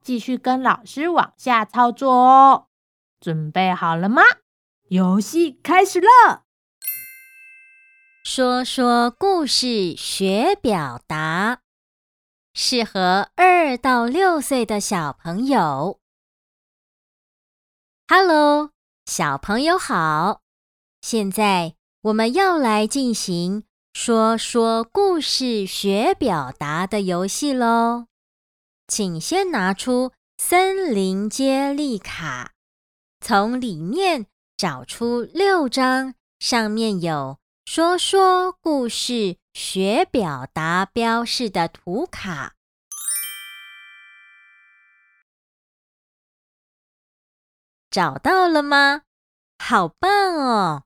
继续跟老师往下操作哦，准备好了吗？游戏开始了。说说故事学表达，适合二到六岁的小朋友。Hello，小朋友好！现在我们要来进行说说故事学表达的游戏喽。请先拿出森林接力卡，从里面找出六张上面有“说说故事学表达”标示的图卡。找到了吗？好棒哦！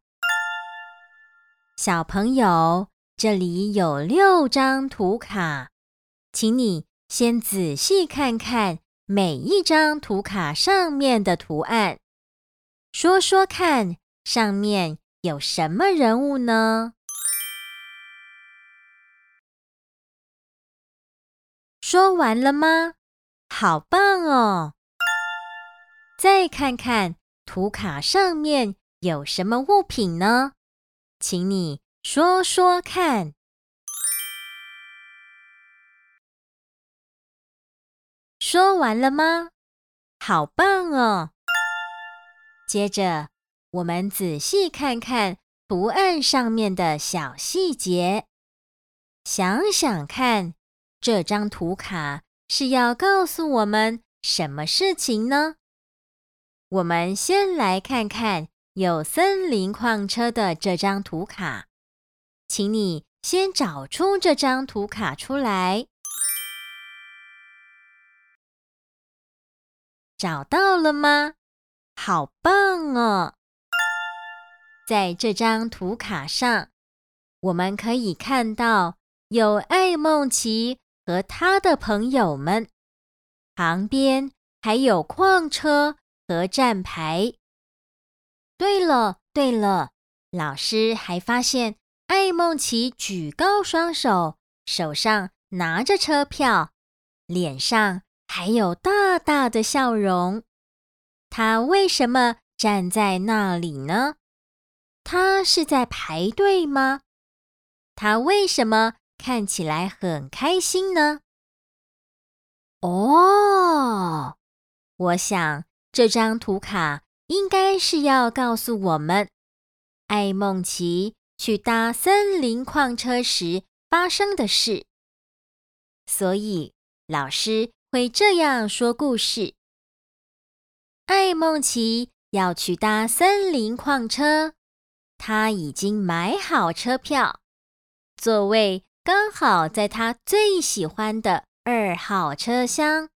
小朋友，这里有六张图卡，请你。先仔细看看每一张图卡上面的图案，说说看，上面有什么人物呢？说完了吗？好棒哦！再看看图卡上面有什么物品呢？请你说说看。说完了吗？好棒哦！接着，我们仔细看看图案上面的小细节，想想看，这张图卡是要告诉我们什么事情呢？我们先来看看有森林矿车的这张图卡，请你先找出这张图卡出来。找到了吗？好棒哦！在这张图卡上，我们可以看到有艾梦琪和他的朋友们，旁边还有矿车和站牌。对了对了，老师还发现艾梦琪举高双手，手上拿着车票，脸上，还有大大的笑容，他为什么站在那里呢？他是在排队吗？他为什么看起来很开心呢？哦，我想这张图卡应该是要告诉我们，艾梦琪去搭森林矿车时发生的事，所以老师。会这样说故事：艾梦琪要去搭森林矿车，他已经买好车票，座位刚好在他最喜欢的二号车厢。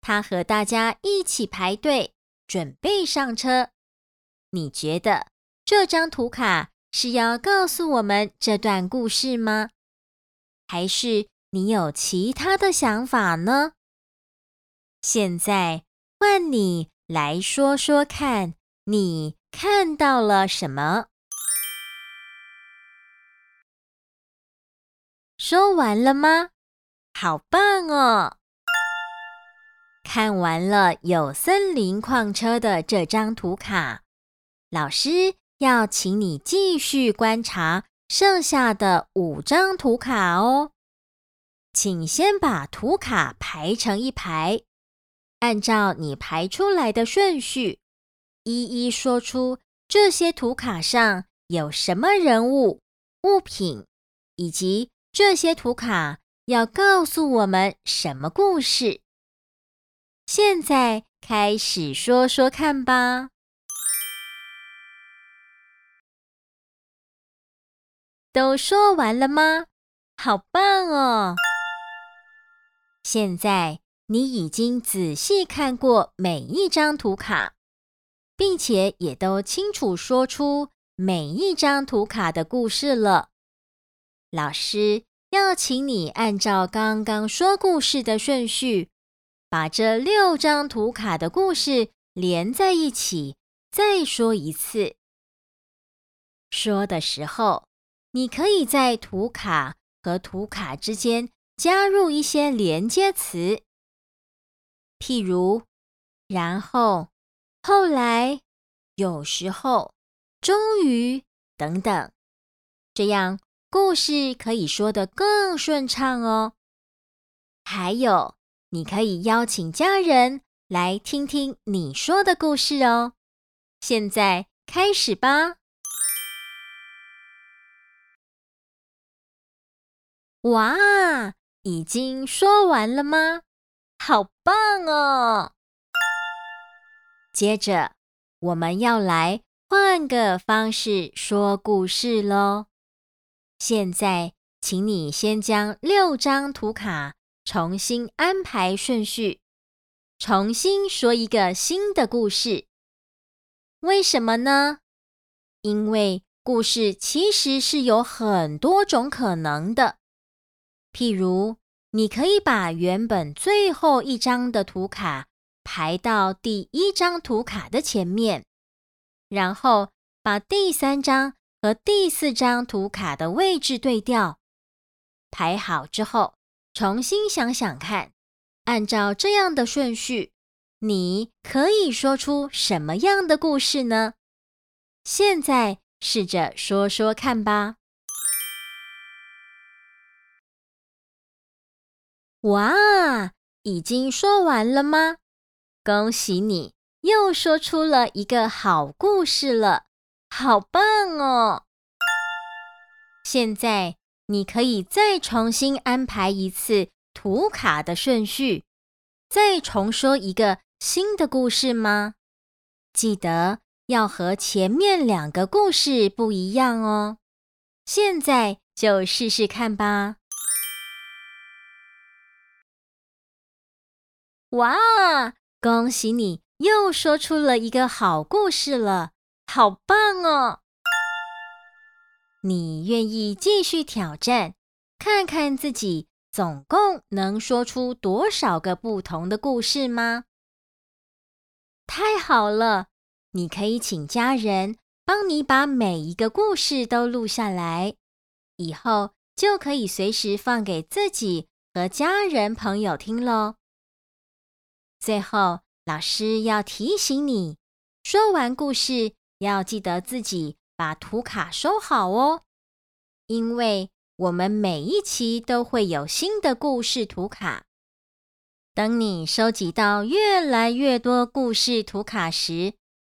他和大家一起排队，准备上车。你觉得这张图卡是要告诉我们这段故事吗？还是你有其他的想法呢？现在换你来说说看，你看到了什么？说完了吗？好棒哦！看完了有森林矿车的这张图卡，老师要请你继续观察剩下的五张图卡哦。请先把图卡排成一排。按照你排出来的顺序，一一说出这些图卡上有什么人物、物品，以及这些图卡要告诉我们什么故事。现在开始说说看吧。都说完了吗？好棒哦！现在。你已经仔细看过每一张图卡，并且也都清楚说出每一张图卡的故事了。老师要请你按照刚刚说故事的顺序，把这六张图卡的故事连在一起，再说一次。说的时候，你可以在图卡和图卡之间加入一些连接词。譬如，然后、后来、有时候、终于等等，这样故事可以说得更顺畅哦。还有，你可以邀请家人来听听你说的故事哦。现在开始吧。哇，已经说完了吗？好棒哦！接着，我们要来换个方式说故事喽。现在，请你先将六张图卡重新安排顺序，重新说一个新的故事。为什么呢？因为故事其实是有很多种可能的。譬如，你可以把原本最后一张的图卡排到第一张图卡的前面，然后把第三张和第四张图卡的位置对调。排好之后，重新想想看，按照这样的顺序，你可以说出什么样的故事呢？现在试着说说看吧。哇，已经说完了吗？恭喜你，又说出了一个好故事了，好棒哦！现在你可以再重新安排一次图卡的顺序，再重说一个新的故事吗？记得要和前面两个故事不一样哦。现在就试试看吧。哇！恭喜你又说出了一个好故事了，好棒哦！你愿意继续挑战，看看自己总共能说出多少个不同的故事吗？太好了！你可以请家人帮你把每一个故事都录下来，以后就可以随时放给自己和家人朋友听喽。最后，老师要提醒你，说完故事要记得自己把图卡收好哦，因为我们每一期都会有新的故事图卡。等你收集到越来越多故事图卡时，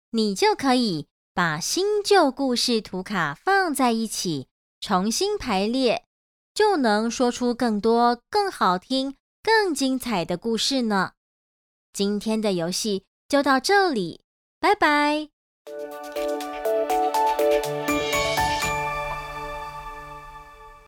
你就可以把新旧故事图卡放在一起，重新排列，就能说出更多、更好听、更精彩的故事呢。今天的游戏就到这里，拜拜。